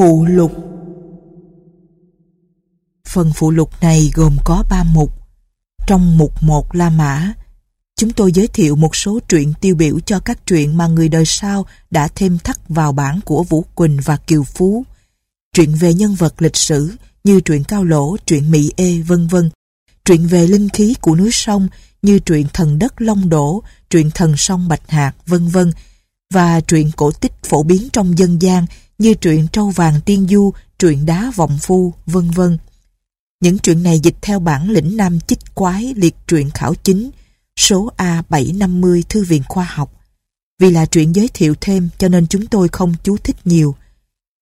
Phụ lục Phần phụ lục này gồm có 3 mục. Trong mục 1 La Mã, chúng tôi giới thiệu một số truyện tiêu biểu cho các truyện mà người đời sau đã thêm thắt vào bản của Vũ Quỳnh và Kiều Phú. Truyện về nhân vật lịch sử như truyện Cao Lỗ, truyện Mỹ Ê, vân vân. Truyện về linh khí của núi sông như truyện Thần Đất Long Đổ, truyện Thần Sông Bạch Hạc, vân vân và truyện cổ tích phổ biến trong dân gian như truyện Trâu Vàng Tiên Du, truyện Đá Vọng Phu, vân vân. Những truyện này dịch theo bản lĩnh Nam Chích Quái liệt truyện khảo chính, số A750 Thư viện Khoa học. Vì là truyện giới thiệu thêm cho nên chúng tôi không chú thích nhiều.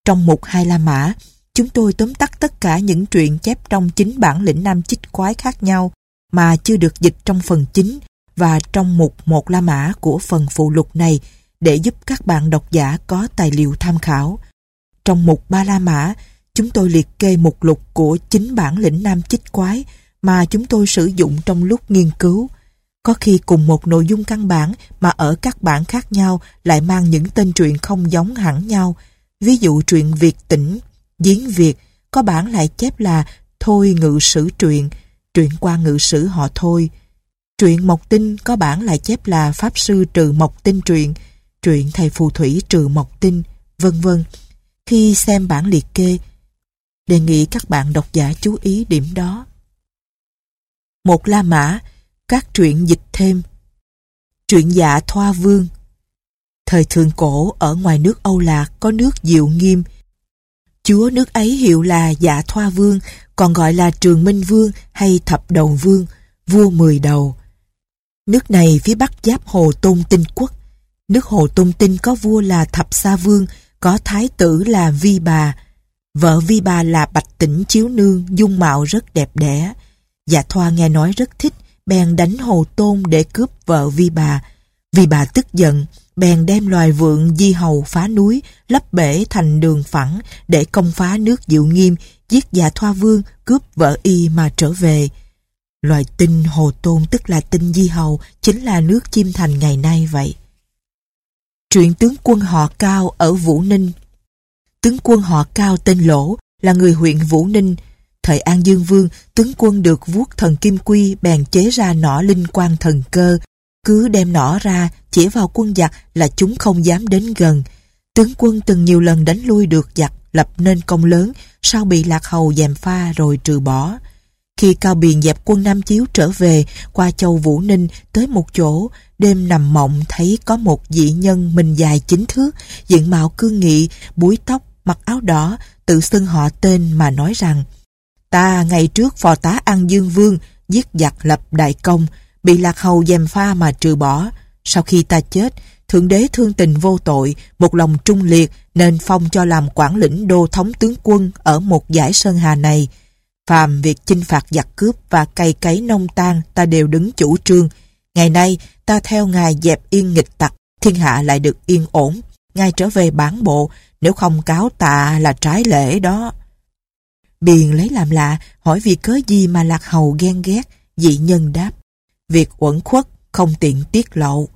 Trong mục Hai La Mã, chúng tôi tóm tắt tất cả những truyện chép trong chính bản lĩnh Nam Chích Quái khác nhau mà chưa được dịch trong phần chính và trong mục Một La Mã của phần phụ lục này để giúp các bạn độc giả có tài liệu tham khảo. Trong mục Ba La Mã, chúng tôi liệt kê mục lục của chính bản lĩnh Nam Chích Quái mà chúng tôi sử dụng trong lúc nghiên cứu. Có khi cùng một nội dung căn bản mà ở các bản khác nhau lại mang những tên truyện không giống hẳn nhau. Ví dụ truyện Việt tỉnh, Giếng Việt, có bản lại chép là Thôi ngự sử truyện, truyện qua ngự sử họ Thôi. Truyện Mộc Tinh có bản lại chép là Pháp Sư trừ Mộc Tinh truyện, truyện Thầy Phù Thủy trừ Mộc Tinh, vân vân. Khi xem bản liệt kê, đề nghị các bạn độc giả chú ý điểm đó. Một La Mã, các truyện dịch thêm. Truyện dạ Thoa Vương Thời thượng cổ ở ngoài nước Âu Lạc có nước Diệu Nghiêm. Chúa nước ấy hiệu là Dạ Thoa Vương, còn gọi là Trường Minh Vương hay Thập Đầu Vương, vua mười đầu. Nước này phía bắc giáp Hồ Tôn Tinh Quốc. Nước Hồ Tôn Tinh có vua là Thập Sa Vương, có thái tử là Vi Bà. Vợ Vi Bà là Bạch Tĩnh Chiếu Nương, dung mạo rất đẹp đẽ. Dạ Thoa nghe nói rất thích, bèn đánh Hồ Tôn để cướp vợ Vi Bà. Vi Bà tức giận, bèn đem loài vượng di hầu phá núi, lấp bể thành đường phẳng để công phá nước Diệu Nghiêm, giết Dạ Thoa Vương, cướp vợ y mà trở về. Loài tinh Hồ Tôn tức là tinh di hầu, chính là nước chim thành ngày nay vậy. Truyện tướng quân họ Cao ở Vũ Ninh Tướng quân họ Cao tên Lỗ là người huyện Vũ Ninh. Thời An Dương Vương, tướng quân được vuốt thần kim quy bèn chế ra nỏ linh quan thần cơ. Cứ đem nỏ ra, chỉ vào quân giặc là chúng không dám đến gần. Tướng quân từng nhiều lần đánh lui được giặc, lập nên công lớn, sau bị lạc hầu dèm pha rồi trừ bỏ. Khi Cao Biền dẹp quân Nam Chiếu trở về qua châu Vũ Ninh tới một chỗ, đêm nằm mộng thấy có một dị nhân mình dài chính thước, diện mạo cương nghị, búi tóc, mặc áo đỏ, tự xưng họ tên mà nói rằng Ta ngày trước phò tá An Dương Vương giết giặc lập đại công, bị lạc hầu dèm pha mà trừ bỏ. Sau khi ta chết, Thượng đế thương tình vô tội, một lòng trung liệt nên phong cho làm quản lĩnh đô thống tướng quân ở một giải sơn hà này. Phàm việc chinh phạt giặc cướp và cày cấy nông tan ta đều đứng chủ trương. Ngày nay ta theo ngài dẹp yên nghịch tặc, thiên hạ lại được yên ổn. Ngài trở về bản bộ, nếu không cáo tạ là trái lễ đó. Biền lấy làm lạ, hỏi vì cớ gì mà lạc hầu ghen ghét, dị nhân đáp. Việc uẩn khuất, không tiện tiết lộ.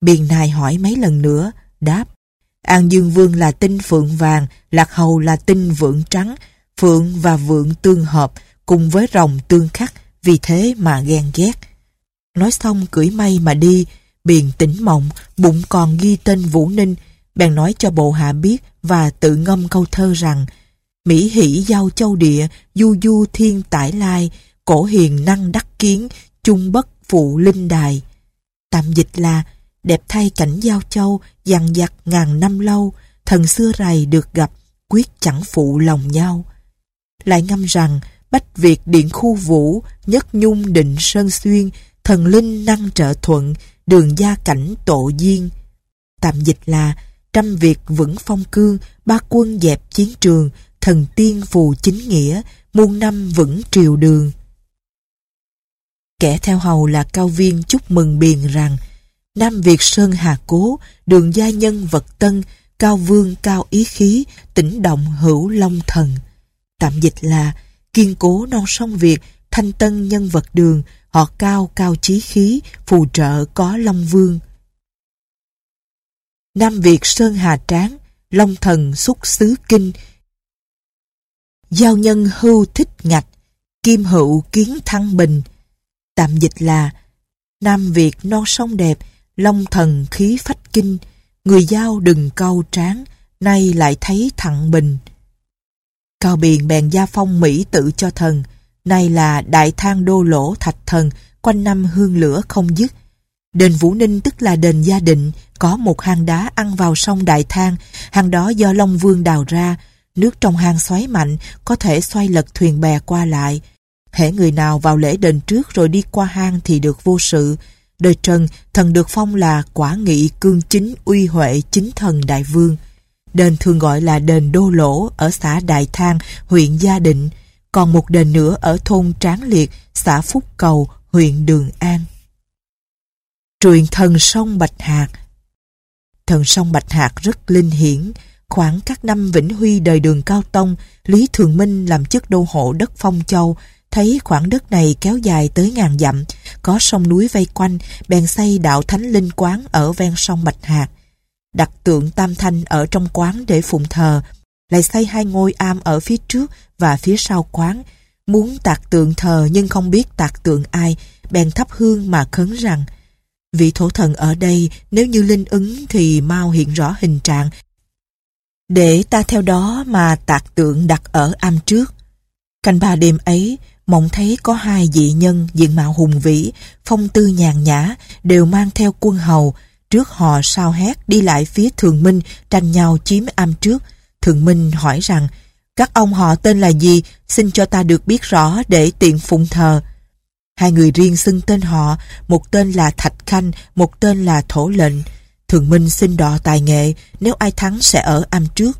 Biền này hỏi mấy lần nữa, đáp. An Dương Vương là tinh phượng vàng, lạc hầu là tinh vượng trắng, Phượng và Vượng tương hợp cùng với rồng tương khắc vì thế mà ghen ghét. Nói xong cưỡi mây mà đi, biền tỉnh mộng, bụng còn ghi tên Vũ Ninh, bèn nói cho bộ hạ biết và tự ngâm câu thơ rằng Mỹ hỷ giao châu địa, du du thiên tải lai, cổ hiền năng đắc kiến, chung bất phụ linh đài. Tạm dịch là đẹp thay cảnh giao châu, dằn dặt ngàn năm lâu, thần xưa rày được gặp, quyết chẳng phụ lòng nhau lại ngâm rằng Bách Việt điện khu vũ, nhất nhung định sơn xuyên, thần linh năng trợ thuận, đường gia cảnh tổ duyên. Tạm dịch là trăm Việt vững phong cương, ba quân dẹp chiến trường, thần tiên phù chính nghĩa, muôn năm vững triều đường. Kẻ theo hầu là cao viên chúc mừng biền rằng Nam Việt Sơn Hà Cố, đường gia nhân vật tân, cao vương cao ý khí, tỉnh động hữu long thần. Tạm dịch là kiên cố non sông Việt, thanh tân nhân vật đường, họ cao cao chí khí, phù trợ có Long Vương. Nam Việt Sơn Hà Tráng, Long Thần xuất xứ kinh, giao nhân hưu thích ngạch, kim hữu kiến thăng bình. Tạm dịch là Nam Việt non sông đẹp, long thần khí phách kinh, người giao đừng câu tráng, nay lại thấy thẳng bình. Cao Biền bèn gia phong Mỹ tự cho thần, nay là đại thang đô lỗ thạch thần, quanh năm hương lửa không dứt. Đền Vũ Ninh tức là đền gia định, có một hang đá ăn vào sông Đại Thang, hang đó do Long Vương đào ra, nước trong hang xoáy mạnh, có thể xoay lật thuyền bè qua lại. Hễ người nào vào lễ đền trước rồi đi qua hang thì được vô sự. Đời Trần, thần được phong là quả nghị cương chính uy huệ chính thần đại vương. Đền thường gọi là đền Đô Lỗ ở xã Đại Thang, huyện Gia Định, còn một đền nữa ở thôn Tráng Liệt, xã Phúc Cầu, huyện Đường An. Truyện thần sông Bạch Hạc Thần sông Bạch Hạc rất linh hiển, khoảng các năm Vĩnh Huy đời đường Cao Tông, Lý Thường Minh làm chức đô hộ đất Phong Châu, thấy khoảng đất này kéo dài tới ngàn dặm, có sông núi vây quanh, bèn xây đạo thánh linh quán ở ven sông Bạch Hạc. Đặt tượng Tam Thanh ở trong quán để phụng thờ, lại xây hai ngôi am ở phía trước và phía sau quán. Muốn tạc tượng thờ nhưng không biết tạc tượng ai, bèn thắp hương mà khấn rằng Vị thổ thần ở đây nếu như linh ứng thì mau hiện rõ hình trạng để ta theo đó mà tạc tượng đặt ở am trước. Canh ba đêm ấy, mộng thấy có hai dị nhân diện mạo hùng vĩ, phong tư nhàn nhã, đều mang theo quân hầu, trước họ sao hét đi lại phía Thường Minh tranh nhau chiếm am trước. Thường Minh hỏi rằng, các ông họ tên là gì, xin cho ta được biết rõ để tiện phụng thờ. Hai người riêng xưng tên họ, một tên là Thạch Khanh, một tên là Thổ Lệnh. Thường Minh xin đọ tài nghệ, nếu ai thắng sẽ ở am trước.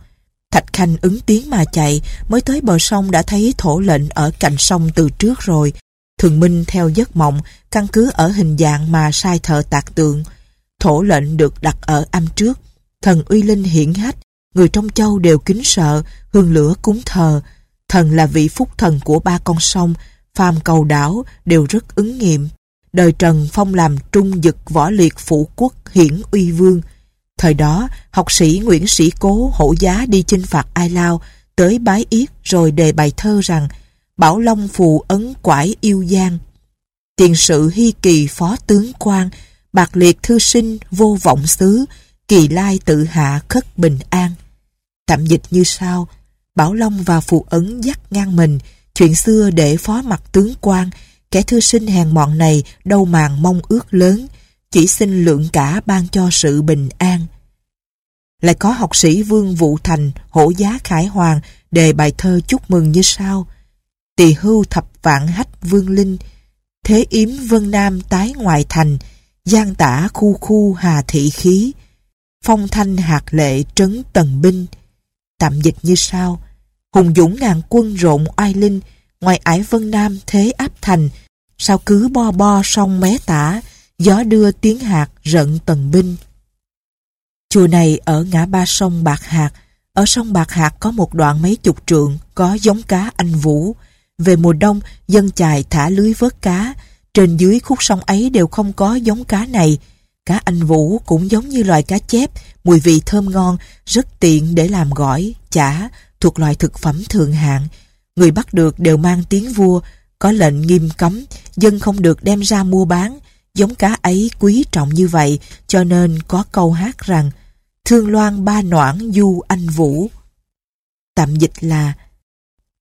Thạch Khanh ứng tiếng mà chạy, mới tới bờ sông đã thấy thổ lệnh ở cạnh sông từ trước rồi. Thường Minh theo giấc mộng, căn cứ ở hình dạng mà sai thợ tạc tượng. Thổ lệnh được đặt ở âm trước. Thần uy linh hiển hách, người trong châu đều kính sợ, hương lửa cúng thờ. Thần là vị phúc thần của ba con sông, phàm cầu đảo đều rất ứng nghiệm. Đời Trần phong làm trung dực võ liệt phụ quốc hiển uy vương. Thời đó, học sĩ Nguyễn Sĩ Cố hổ giá đi chinh phạt Ai Lao, tới bái yết rồi đề bài thơ rằng Bảo Long phù ấn quải yêu giang. Tiền sự hy kỳ phó tướng quan, bạc liệt thư sinh vô vọng xứ, kỳ lai tự hạ khất bình an. Tạm dịch như sau, Bảo Long và phù ấn dắt ngang mình, chuyện xưa để phó mặt tướng quan, kẻ thư sinh hèn mọn này đâu màng mong ước lớn, chỉ xin lượng cả ban cho sự bình an. Lại có học sĩ Vương Vũ Thành, hổ giá Khải Hoàng đề bài thơ chúc mừng như sau. Tỳ hưu thập vạn hách vương linh, thế yếm vân nam tái ngoại thành, giang tả khu khu hà thị khí, phong thanh hạt lệ trấn tần binh. Tạm dịch như sau. Hùng dũng ngàn quân rộn oai linh, ngoài ải vân nam thế áp thành, sao cứ bo bo sông mé tả, gió đưa tiếng hạt rận tần binh. Chùa này ở ngã ba sông Bạc Hạt, ở sông Bạc Hạt có một đoạn mấy chục trượng, có giống cá anh vũ. Về mùa đông, dân chài thả lưới vớt cá, trên dưới khúc sông ấy đều không có giống cá này. Cá anh vũ cũng giống như loài cá chép, mùi vị thơm ngon, rất tiện để làm gỏi, chả, thuộc loại thực phẩm thượng hạng. Người bắt được đều mang tiếng vua, có lệnh nghiêm cấm, dân không được đem ra mua bán, Giống cá ấy quý trọng như vậy cho nên có câu hát rằng Thương loan ba noãn du anh Vũ. Tạm dịch là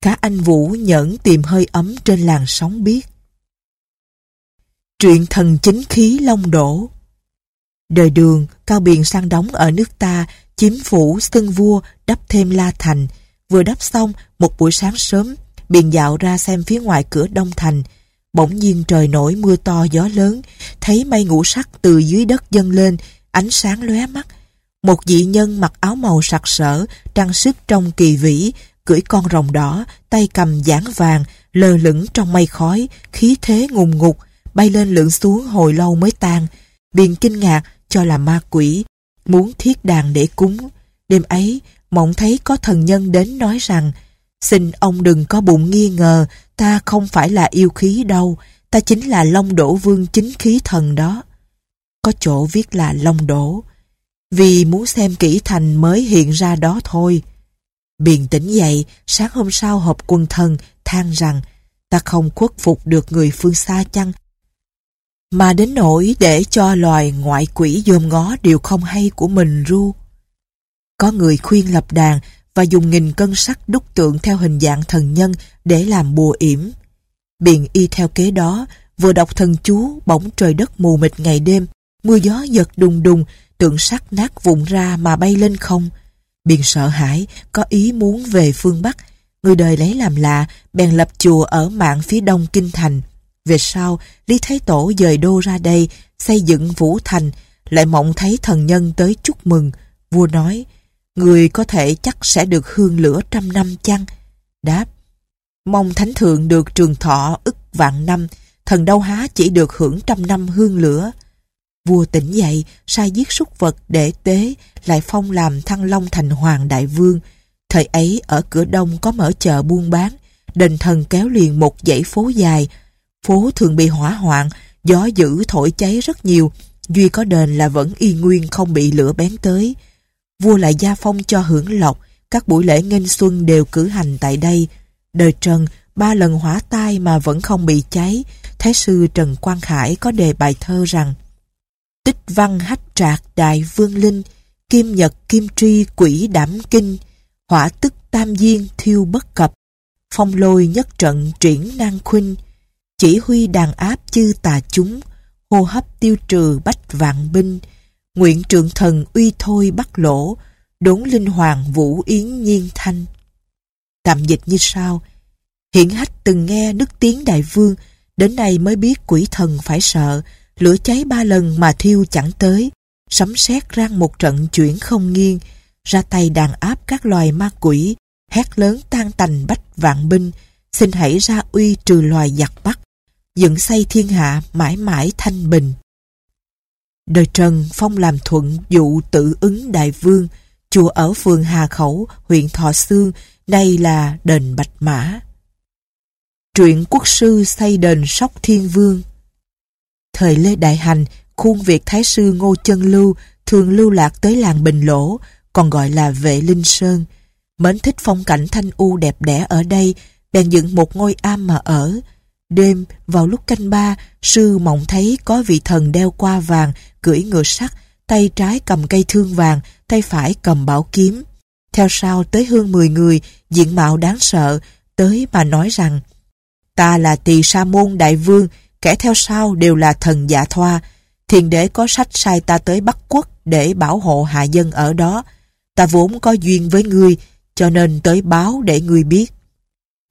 Cá anh Vũ nhẫn tìm hơi ấm trên làn sóng biết. Truyện thần chính khí long đổ Đời đường, Cao Biền sang đóng ở nước ta, chiếm phủ, xưng vua, đắp thêm la thành. Vừa đắp xong, một buổi sáng sớm, Biền dạo ra xem phía ngoài cửa Đông Thành, Bỗng nhiên trời nổi mưa to gió lớn, thấy mây ngũ sắc từ dưới đất dâng lên, ánh sáng lóe mắt. Một dị nhân mặc áo màu sặc sỡ, trang sức trong kỳ vĩ, cưỡi con rồng đỏ, tay cầm giảng vàng, lơ lửng trong mây khói, khí thế ngùng ngục, bay lên lượn xuống hồi lâu mới tan. Biền kinh ngạc cho là ma quỷ, muốn thiết đàn để cúng. Đêm ấy, mộng thấy có thần nhân đến nói rằng, xin ông đừng có bụng nghi ngờ, Ta không phải là yêu khí đâu, ta chính là Long Đổ Vương chính khí thần đó. Có chỗ viết là Long Đổ, vì muốn xem kỹ thành mới hiện ra đó thôi. Biền tỉnh dậy, sáng hôm sau họp quân thần, than rằng ta không khuất phục được người phương xa chăng? Mà đến nỗi để cho loài ngoại quỷ dòm ngó điều không hay của mình ru. Có người khuyên lập đàn và dùng nghìn cân sắt đúc tượng theo hình dạng thần nhân để làm bùa yểm. Biện y theo kế đó, vừa đọc thần chú bỗng trời đất mù mịt ngày đêm, mưa gió giật đùng đùng, tượng sắt nát vụn ra mà bay lên không. Biện sợ hãi, có ý muốn về phương Bắc, người đời lấy làm lạ, bèn lập chùa ở mạng phía đông kinh thành. Về sau, Lý Thái Tổ dời đô ra đây, xây dựng Vũ Thành, lại mộng thấy thần nhân tới chúc mừng. Vua nói, người có thể chắc sẽ được hương lửa trăm năm chăng? Đáp, mong thánh thượng được trường thọ ức vạn năm, thần đâu há chỉ được hưởng trăm năm hương lửa. Vua tỉnh dậy, sai giết súc vật để tế, lại phong làm thăng long thành hoàng đại vương. Thời ấy ở cửa đông có mở chợ buôn bán, đền thần kéo liền một dãy phố dài. Phố thường bị hỏa hoạn, gió dữ thổi cháy rất nhiều, duy có đền là vẫn y nguyên không bị lửa bén tới. Vua lại gia phong cho hưởng lộc, các buổi lễ nghênh xuân đều cử hành tại đây. Đời Trần, ba lần hỏa tai mà vẫn không bị cháy, Thái sư Trần Quang Khải có đề bài thơ rằng Tích văn hách trạc đại vương linh, kim nhật kim tri quỷ đảm kinh, hỏa tức tam diên thiêu bất cập, phong lôi nhất trận triển nan khuynh, chỉ huy đàn áp chư tà chúng, hô hấp tiêu trừ bách vạn binh, nguyện trượng thần uy thôi bắt lỗ, đốn linh hoàng vũ yến nhiên thanh. Tạm dịch như sau, hiển hách từng nghe đức tiếng đại vương, đến nay mới biết quỷ thần phải sợ, lửa cháy ba lần mà thiêu chẳng tới, sấm sét rang một trận chuyển không nghiêng, ra tay đàn áp các loài ma quỷ, hét lớn tan tành bách vạn binh, xin hãy ra uy trừ loài giặc bắc, dựng xây thiên hạ mãi mãi thanh bình. Đời Trần phong làm thuận dụ tự ứng đại vương, chùa ở phường Hà Khẩu, huyện Thọ Sương, nay là đền Bạch Mã. Truyện quốc sư xây đền Sóc Thiên Vương Thời Lê Đại Hành, khuôn việc Thái sư Ngô Chân Lưu thường lưu lạc tới làng Bình Lỗ, còn gọi là Vệ Linh Sơn. Mến thích phong cảnh thanh u đẹp đẽ ở đây, bèn dựng một ngôi am mà ở. Đêm, vào lúc canh ba, sư mộng thấy có vị thần đeo qua vàng, cưỡi ngựa sắt, tay trái cầm cây thương vàng, tay phải cầm bảo kiếm. Theo sau tới hơn 10 người, diện mạo đáng sợ, tới mà nói rằng Ta là tỳ sa môn đại vương, kẻ theo sau đều là thần dạ thoa. Thiền đế có sách sai ta tới Bắc Quốc để bảo hộ hạ dân ở đó. Ta vốn có duyên với ngươi, cho nên tới báo để ngươi biết.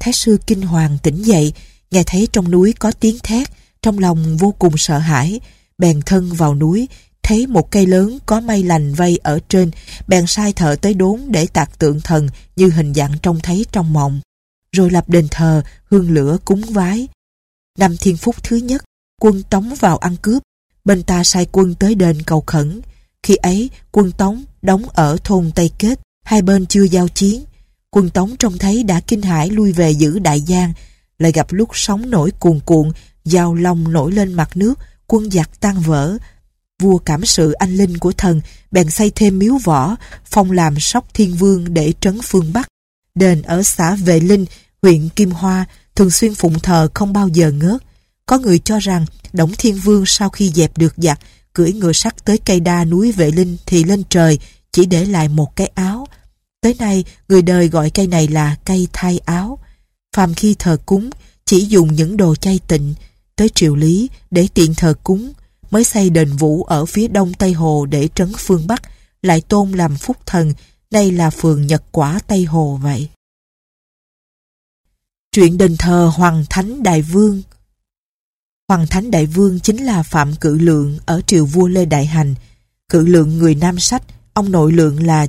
Thái sư kinh hoàng tỉnh dậy, nghe thấy trong núi có tiếng thét, trong lòng vô cùng sợ hãi, bèn thân vào núi, thấy một cây lớn có mây lành vây ở trên, bèn sai thợ tới đốn để tạc tượng thần như hình dạng trông thấy trong mộng. Rồi lập đền thờ, hương lửa cúng vái. Năm thiên phúc thứ nhất, quân Tống vào ăn cướp, bên ta sai quân tới đền cầu khẩn. Khi ấy, quân Tống đóng ở thôn Tây Kết, hai bên chưa giao chiến. Quân Tống trông thấy đã kinh hãi lui về giữ Đại Giang, lại gặp lúc sóng nổi cuồn cuộn, giao long nổi lên mặt nước, quân giặc tan vỡ. Vua cảm sự anh linh của thần, bèn xây thêm miếu võ, phong làm sóc thiên vương để trấn phương Bắc. Đền ở xã Vệ Linh, huyện Kim Hoa, thường xuyên phụng thờ không bao giờ ngớt. Có người cho rằng Đổng Thiên Vương sau khi dẹp được giặc, cưỡi ngựa sắt tới cây đa núi Vệ Linh thì lên trời, chỉ để lại một cái áo. Tới nay, người đời gọi cây này là cây thay áo. Phàm khi thờ cúng, chỉ dùng những đồ chay tịnh, tới triều lý để tiện thờ cúng, mới xây đền vũ ở phía đông Tây Hồ để trấn phương Bắc, lại tôn làm phúc thần, đây là phường Nhật Quả Tây Hồ vậy. Chuyện đền thờ Hoàng Thánh Đại Vương Hoàng Thánh Đại Vương chính là Phạm Cự Lượng ở triều vua Lê Đại Hành. Cự Lượng người Nam Sách, ông nội Lượng là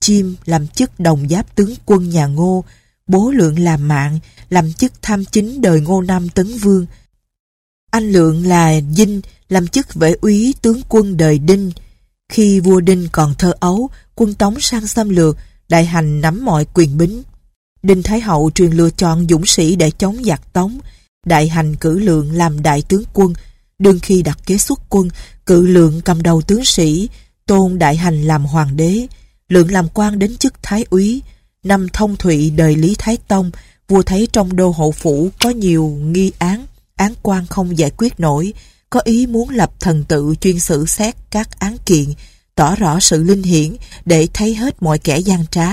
Chim làm chức đồng giáp tướng quân nhà Ngô, bố Lượng là Mạng, làm chức tham chính đời Ngô Nam Tấn Vương. Anh Lượng là Dinh, làm chức vệ úy tướng quân đời Đinh. Khi vua Đinh còn thơ ấu, quân Tống sang xâm lược, đại hành nắm mọi quyền bính. Đinh Thái Hậu truyền lựa chọn dũng sĩ để chống giặc Tống, đại hành cử lượng làm đại tướng quân. Đương khi đặt kế xuất quân, cử lượng cầm đầu tướng sĩ, tôn đại hành làm hoàng đế, lượng làm quan đến chức thái úy. Năm thông thụy đời Lý Thái Tông, vua thấy trong đô hộ phủ có nhiều nghi án, án quan không giải quyết nổi, có ý muốn lập thần tự chuyên xử xét các án kiện, tỏ rõ sự linh hiển để thấy hết mọi kẻ gian trá.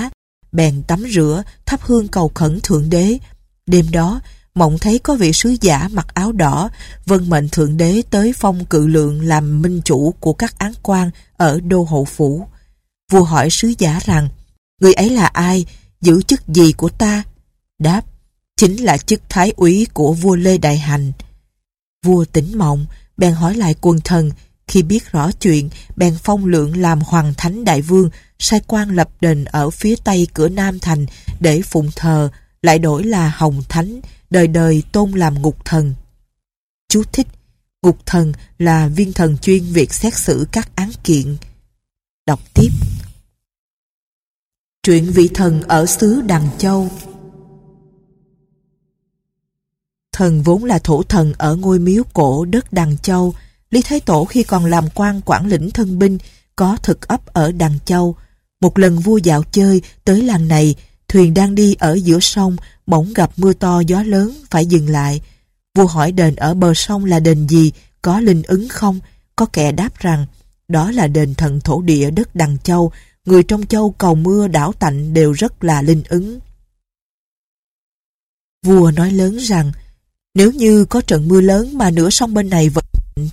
Bèn tắm rửa, thắp hương cầu khẩn Thượng Đế. Đêm đó, mộng thấy có vị sứ giả mặc áo đỏ, vân mệnh Thượng Đế tới phong cự lượng làm minh chủ của các án quan ở đô hộ phủ. Vua hỏi sứ giả rằng, người ấy là ai, giữ chức gì của ta? Đáp, chính là chức thái úy của vua Lê Đại Hành. Vua tỉnh mộng, bèn hỏi lại quần thần, khi biết rõ chuyện, bèn phong lượng làm hoàng thánh đại vương, sai quan lập đền ở phía tây cửa Nam Thành để phụng thờ, lại đổi là hồng thánh, đời đời tôn làm ngục thần. Chú thích, ngục thần là viên thần chuyên việc xét xử các án kiện. Đọc tiếp. Truyện vị thần ở xứ Đằng Châu Thần vốn là thổ thần ở ngôi miếu cổ đất Đằng Châu. Lý Thái Tổ khi còn làm quan quản lĩnh thân binh có thực ấp ở Đằng Châu. Một lần vua dạo chơi tới làng này, thuyền đang đi ở giữa sông, bỗng gặp mưa to gió lớn, phải dừng lại. Vua hỏi đền ở bờ sông là đền gì, có linh ứng không? Có kẻ đáp rằng, đó là đền thần thổ địa đất Đằng Châu, người trong châu cầu mưa đảo tạnh đều rất là linh ứng. Vua nói lớn rằng, nếu như có trận mưa lớn mà nửa sông bên này vẫn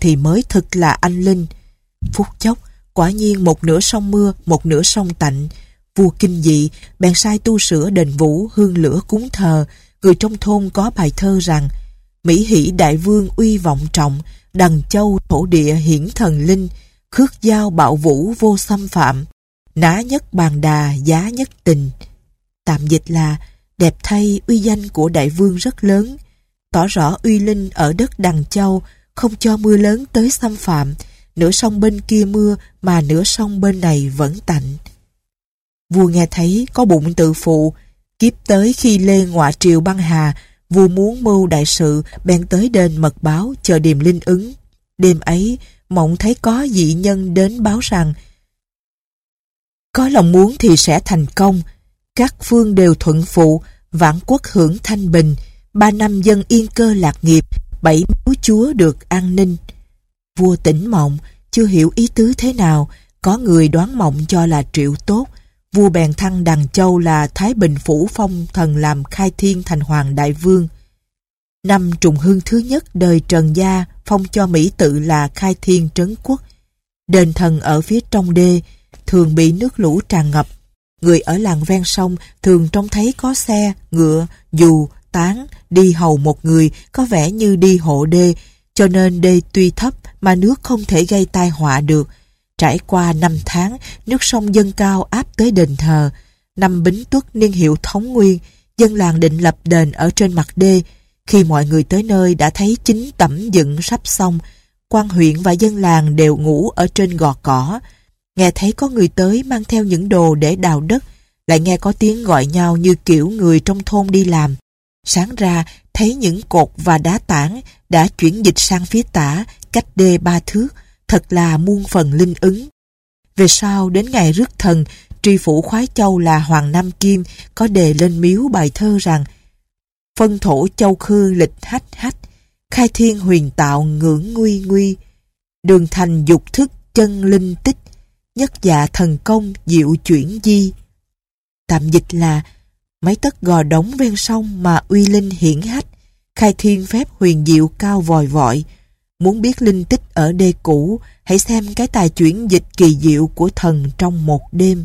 thì mới thực là anh linh. Phút chốc, quả nhiên một nửa sông mưa, một nửa sông tạnh. Vua kinh dị, bèn sai tu sửa đền vũ hương lửa cúng thờ. Người trong thôn có bài thơ rằng Mỹ hỷ đại vương uy vọng trọng, đằng châu thổ địa hiển thần linh, khước giao bạo vũ vô xâm phạm, ná nhất bàn đà giá nhất tình. Tạm dịch là đẹp thay uy danh của đại vương rất lớn, tỏ rõ uy linh ở đất Đằng Châu, không cho mưa lớn tới xâm phạm, nửa sông bên kia mưa mà nửa sông bên này vẫn tạnh. Vua nghe thấy có bụng tự phụ, kiếp tới khi Lê ngọa triều băng hà, vua muốn mưu đại sự, bèn tới đền mật báo chờ điềm linh ứng. Đêm ấy, mộng thấy có dị nhân đến báo rằng có lòng muốn thì sẽ thành công, các phương đều thuận phụ, vạn quốc hưởng thanh bình, ba năm dân yên cơ lạc nghiệp, bảy miếu chúa được an ninh. Vua tỉnh mộng, chưa hiểu ý tứ thế nào, có người đoán mộng cho là triệu tốt. Vua bèn thăng Đằng Châu là Thái Bình Phủ Phong thần làm khai thiên thành hoàng đại vương. Năm trùng hương thứ nhất đời Trần Gia phong cho Mỹ tự là khai thiên trấn quốc. Đền thần ở phía trong đê, thường bị nước lũ tràn ngập. Người ở làng ven sông thường trông thấy có xe, ngựa, dù, tán đi hầu một người có vẻ như đi hộ đê, cho nên đê tuy thấp mà nước không thể gây tai họa được. Trải qua năm tháng, nước sông dâng cao áp tới đền thờ. Năm Bính Tuất niên hiệu Thống Nguyên, dân làng định lập đền ở trên mặt đê. Khi mọi người tới nơi đã thấy chính tẩm dựng sắp xong, quan huyện và dân làng đều ngủ ở trên gò cỏ. Nghe thấy có người tới mang theo những đồ để đào đất, lại nghe có tiếng gọi nhau như kiểu người trong thôn đi làm. Sáng ra, thấy những cột và đá tảng đã chuyển dịch sang phía tả, cách đê ba thước, thật là muôn phần linh ứng. Về sau, đến ngày rước thần, tri phủ khoái châu là Hoàng Nam Kim có đề lên miếu bài thơ rằng Phân thổ châu khư lịch hách hách, khai thiên huyền tạo ngưỡng nguy nguy, đường thành dục thức chân linh tích, nhất dạ thần công diệu chuyển di. Tạm dịch là mấy tất gò đóng ven sông mà uy linh hiển hách, khai thiên phép huyền diệu cao vòi vọi. Muốn biết linh tích ở đê cũ, hãy xem cái tài chuyển dịch kỳ diệu của thần trong một đêm.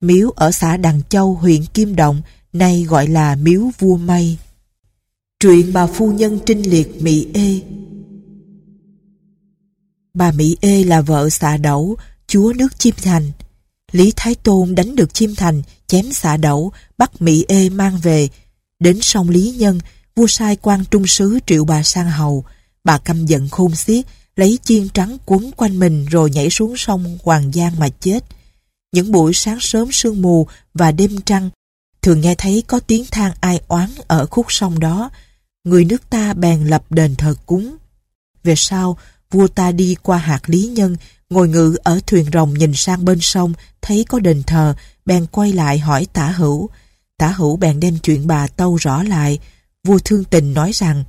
Miếu ở xã Đằng Châu, huyện Kim Động, nay gọi là miếu vua mây. Truyện bà phu nhân trinh liệt Mỹ Ê Bà Mỹ Ê là vợ xạ đẩu, chúa nước Chim Thành. Lý Thái Tôn đánh được Chim Thành, chém xạ đẩu, bắt Mỹ Ê mang về. Đến sông Lý Nhân, vua sai quan trung sứ triệu bà sang hầu. Bà căm giận khôn xiết, lấy chiên trắng quấn quanh mình rồi nhảy xuống sông Hoàng Giang mà chết. Những buổi sáng sớm sương mù và đêm trăng, thường nghe thấy có tiếng than ai oán ở khúc sông đó. Người nước ta bèn lập đền thờ cúng. Về sau, vua ta đi qua hạt Lý Nhân, ngồi ngự ở thuyền rồng nhìn sang bên sông, thấy có đền thờ, bèn quay lại hỏi tả hữu. Tả hữu bèn đem chuyện bà tâu rõ lại. Vua thương tình nói rằng,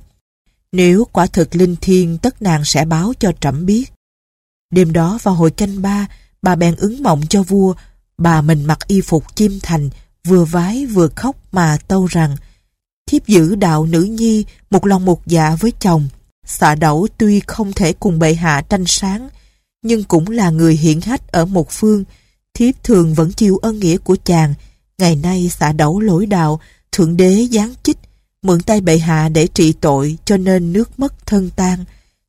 nếu quả thực linh thiên tất nàng sẽ báo cho trẫm biết. Đêm đó vào hồi canh ba, bà bèn ứng mộng cho vua, bà mình mặc y phục chim thành, vừa vái vừa khóc mà tâu rằng, thiếp giữ đạo nữ nhi, một lòng một dạ với chồng. Xạ đẩu tuy không thể cùng bệ hạ tranh sáng, nhưng cũng là người hiển hách ở một phương. Thiếp thường vẫn chịu ân nghĩa của chàng. Ngày nay xạ đẩu lỗi đạo, thượng đế giáng chích, mượn tay bệ hạ để trị tội cho nên nước mất thân tan.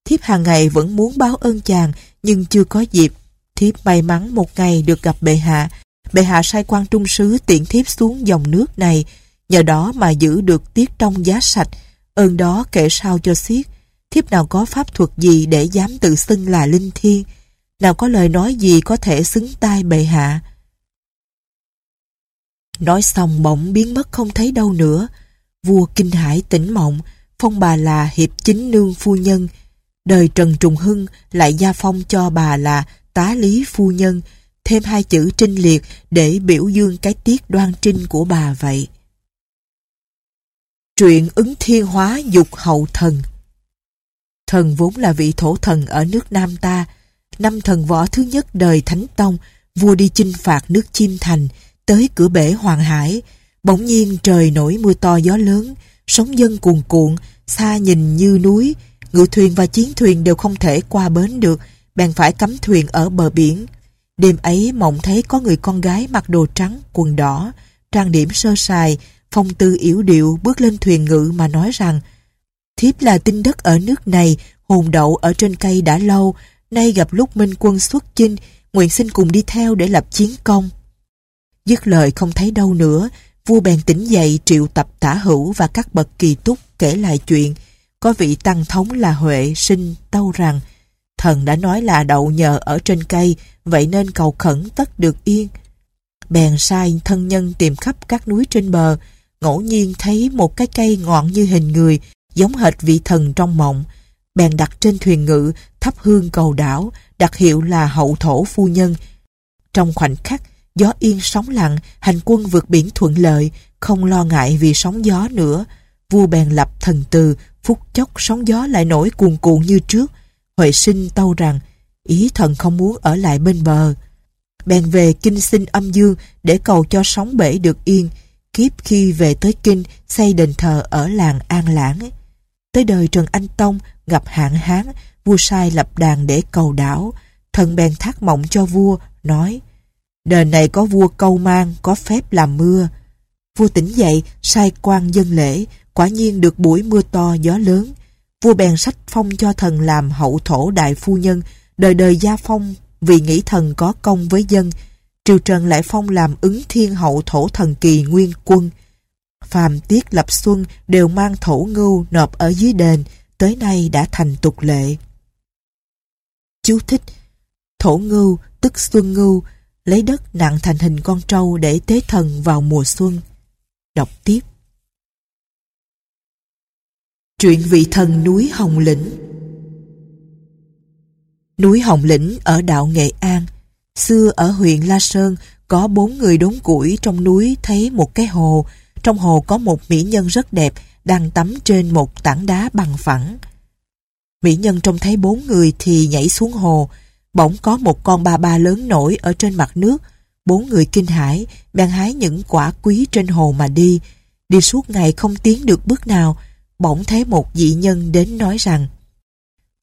Thiếp hàng ngày vẫn muốn báo ơn chàng nhưng chưa có dịp. Thiếp may mắn một ngày được gặp bệ hạ. Bệ hạ sai quan trung sứ tiện thiếp xuống dòng nước này, nhờ đó mà giữ được tiết trong giá sạch, ơn đó kể sao cho xiết. Thiếp nào có pháp thuật gì để dám tự xưng là linh thiên, nào có lời nói gì có thể xứng tai bệ hạ. Nói xong bỗng biến mất không thấy đâu nữa. Vua kinh hải tỉnh mộng, phong bà là hiệp chính nương phu nhân. Đời Trần Trùng Hưng lại gia phong cho bà là tá lý phu nhân, thêm hai chữ trinh liệt để biểu dương cái tiết đoan trinh của bà vậy. Truyện ứng thiên hóa dục hậu thần Thần vốn là vị thổ thần ở nước Nam ta, năm thần võ thứ nhất đời Thánh Tông, vua đi chinh phạt nước Chim Thành, tới cửa bể Hoàng Hải, bỗng nhiên trời nổi mưa to gió lớn, sóng dân cuồn cuộn, xa nhìn như núi, ngự thuyền và chiến thuyền đều không thể qua bến được, bèn phải cắm thuyền ở bờ biển. Đêm ấy mộng thấy có người con gái mặc đồ trắng, quần đỏ, trang điểm sơ sài, phong tư yếu điệu bước lên thuyền ngự mà nói rằng Thiếp là tinh đất ở nước này, hồn đậu ở trên cây đã lâu, nay gặp lúc minh quân xuất chinh, nguyện xin cùng đi theo để lập chiến công. Dứt lời không thấy đâu nữa, vua bèn tỉnh dậy triệu tập tả hữu và các bậc kỳ túc kể lại chuyện. Có vị tăng thống là Huệ sinh tâu rằng thần đã nói là đậu nhờ ở trên cây, vậy nên cầu khẩn tất được yên. Bèn sai thân nhân tìm khắp các núi trên bờ, ngẫu nhiên thấy một cái cây ngọn như hình người, giống hệt vị thần trong mộng. Bèn đặt trên thuyền ngự, thắp hương cầu đảo, đặt hiệu là hậu thổ phu nhân. Trong khoảnh khắc, gió yên sóng lặng, hành quân vượt biển thuận lợi, không lo ngại vì sóng gió nữa. Vua bèn lập thần từ, phút chốc sóng gió lại nổi cuồn cuộn như trước. Huệ sinh tâu rằng, ý thần không muốn ở lại bên bờ. Bèn về kinh sinh âm dương để cầu cho sóng bể được yên. Kiếp khi về tới kinh, xây đền thờ ở làng An Lãng. Tới đời Trần Anh Tông gặp hạn hán, vua sai lập đàn để cầu đảo. Thần bèn thác mộng cho vua, nói đời này có vua câu mang, có phép làm mưa. Vua tỉnh dậy, sai quan dân lễ, quả nhiên được buổi mưa to gió lớn. Vua bèn sách phong cho thần làm hậu thổ đại phu nhân, đời đời gia phong vì nghĩ thần có công với dân. Triều Trần lại phong làm ứng thiên hậu thổ thần kỳ nguyên quân. Phàm tiết lập xuân đều mang thổ ngưu nộp ở dưới đền, tới nay đã thành tục lệ. Chú thích Thổ ngưu tức xuân ngưu lấy đất nặng thành hình con trâu để tế thần vào mùa xuân. Đọc tiếp. chuyện vị thần núi Hồng Lĩnh Núi Hồng Lĩnh ở đạo Nghệ An Xưa ở huyện La Sơn có bốn người đốn củi trong núi thấy một cái hồ. Trong hồ có một mỹ nhân rất đẹp đang tắm trên một tảng đá bằng phẳng. Mỹ nhân trông thấy bốn người thì nhảy xuống hồ bỗng có một con ba ba lớn nổi ở trên mặt nước. Bốn người kinh hãi, bèn hái những quả quý trên hồ mà đi. Đi suốt ngày không tiến được bước nào, bỗng thấy một dị nhân đến nói rằng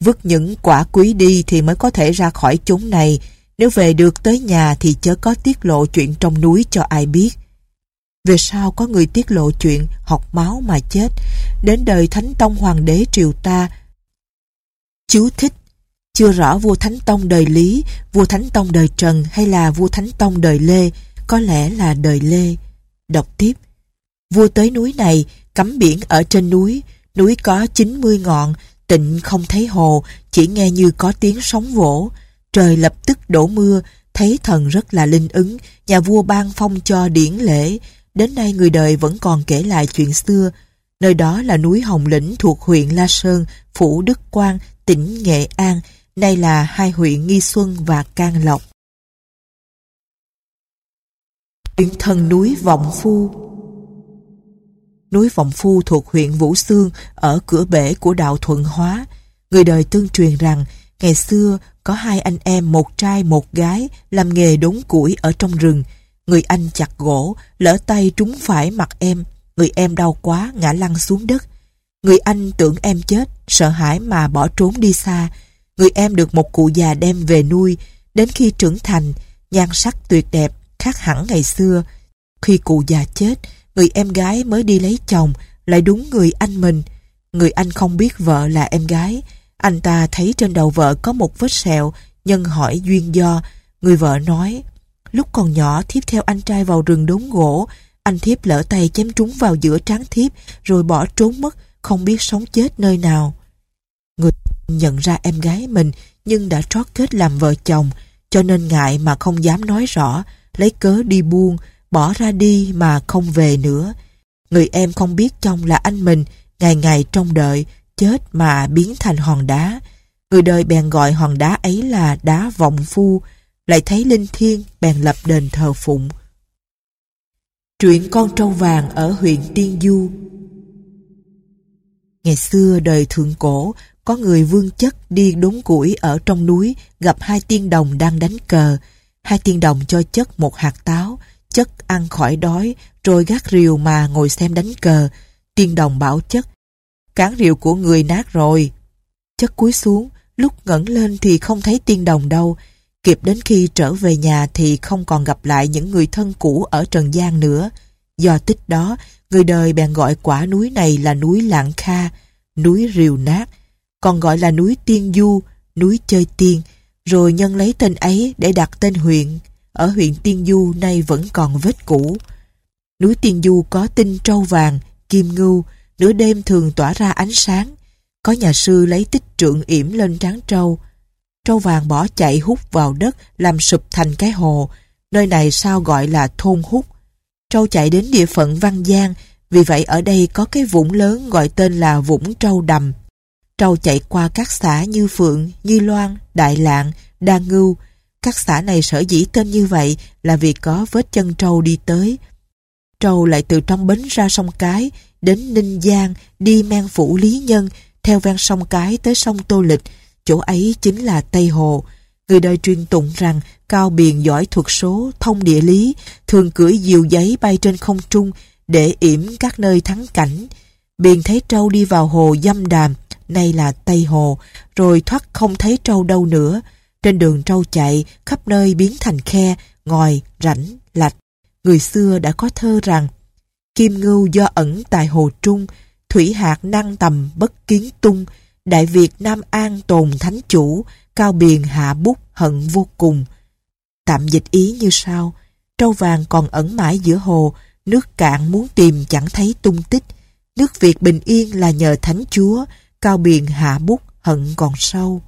Vứt những quả quý đi thì mới có thể ra khỏi chốn này, nếu về được tới nhà thì chớ có tiết lộ chuyện trong núi cho ai biết. Về sau có người tiết lộ chuyện học máu mà chết, đến đời Thánh Tông Hoàng đế triều ta. Chú thích chưa rõ vua Thánh Tông đời Lý, vua Thánh Tông đời Trần hay là vua Thánh Tông đời Lê, có lẽ là đời Lê. Đọc tiếp. Vua tới núi này, cắm biển ở trên núi, núi có 90 ngọn, tịnh không thấy hồ, chỉ nghe như có tiếng sóng vỗ. Trời lập tức đổ mưa, thấy thần rất là linh ứng, nhà vua ban phong cho điển lễ. Đến nay người đời vẫn còn kể lại chuyện xưa. Nơi đó là núi Hồng Lĩnh thuộc huyện La Sơn, phủ Đức Quang, tỉnh Nghệ An, nay là hai huyện Nghi Xuân và Can Lộc. Chuyện thần núi Vọng Phu Núi Vọng Phu thuộc huyện Vũ Xương ở cửa bể của đạo Thuận Hóa. Người đời tương truyền rằng ngày xưa có hai anh em một trai một gái làm nghề đốn củi ở trong rừng. Người anh chặt gỗ, lỡ tay trúng phải mặt em. Người em đau quá, ngã lăn xuống đất. Người anh tưởng em chết, sợ hãi mà bỏ trốn đi xa. Người em được một cụ già đem về nuôi. Đến khi trưởng thành, nhan sắc tuyệt đẹp, khác hẳn ngày xưa. Khi cụ già chết, người em gái mới đi lấy chồng, lại đúng người anh mình. Người anh không biết vợ là em gái. Anh ta thấy trên đầu vợ có một vết sẹo, nhân hỏi duyên do. Người vợ nói, lúc còn nhỏ thiếp theo anh trai vào rừng đốn gỗ, anh thiếp lỡ tay chém trúng vào giữa trán thiếp, rồi bỏ trốn mất, không biết sống chết nơi nào. Người nhận ra em gái mình, nhưng đã trót kết làm vợ chồng, cho nên ngại mà không dám nói rõ, lấy cớ đi buông, bỏ ra đi mà không về nữa. Người em không biết chồng là anh mình, ngày ngày trông đợi, chết mà biến thành hòn đá. Người đời bèn gọi hòn đá ấy là đá vọng phu, lại thấy linh thiêng bèn lập đền thờ phụng. Truyện con trâu vàng ở huyện Tiên Du Ngày xưa đời thượng cổ, có người vương chất đi đốn củi ở trong núi gặp hai tiên đồng đang đánh cờ. Hai tiên đồng cho chất một hạt táo, chất ăn khỏi đói, rồi gác rìu mà ngồi xem đánh cờ. Tiên đồng bảo chất, cán rìu của người nát rồi. Chất cúi xuống, lúc ngẩng lên thì không thấy tiên đồng đâu. Kịp đến khi trở về nhà thì không còn gặp lại những người thân cũ ở Trần gian nữa. Do tích đó, người đời bèn gọi quả núi này là núi Lạng Kha, núi Rìu Nát, còn gọi là núi Tiên Du, núi Chơi Tiên, rồi nhân lấy tên ấy để đặt tên huyện. Ở huyện Tiên Du nay vẫn còn vết cũ. Núi Tiên Du có tinh trâu vàng, kim ngưu, nửa đêm thường tỏa ra ánh sáng. Có nhà sư lấy tích trượng yểm lên trán trâu. Trâu vàng bỏ chạy hút vào đất làm sụp thành cái hồ. Nơi này sao gọi là thôn hút. Trâu chạy đến địa phận Văn Giang, vì vậy ở đây có cái vũng lớn gọi tên là Vũng Trâu Đầm. Trâu chạy qua các xã như Phượng, Như Loan, Đại Lạng, Đa Ngưu. Các xã này sở dĩ tên như vậy là vì có vết chân trâu đi tới. Trâu lại từ trong bến ra sông Cái, đến Ninh Giang, đi men phủ Lý Nhân, theo ven sông Cái tới sông Tô Lịch. Chỗ ấy chính là Tây Hồ. Người đời truyền tụng rằng Cao Biền giỏi thuật số, thông địa lý, thường cưỡi diều giấy bay trên không trung để yểm các nơi thắng cảnh. Biền thấy trâu đi vào hồ dâm đàm, nay là Tây Hồ, rồi thoát không thấy trâu đâu nữa. Trên đường trâu chạy, khắp nơi biến thành khe, ngòi, rãnh, lạch. Người xưa đã có thơ rằng Kim ngưu do ẩn tại hồ trung, thủy hạt năng tầm bất kiến tung, đại Việt Nam An tồn thánh chủ, cao biền hạ bút hận vô cùng. Tạm dịch ý như sau, trâu vàng còn ẩn mãi giữa hồ, nước cạn muốn tìm chẳng thấy tung tích. Nước Việt bình yên là nhờ thánh chúa, cao biền hạ bút hận còn sâu.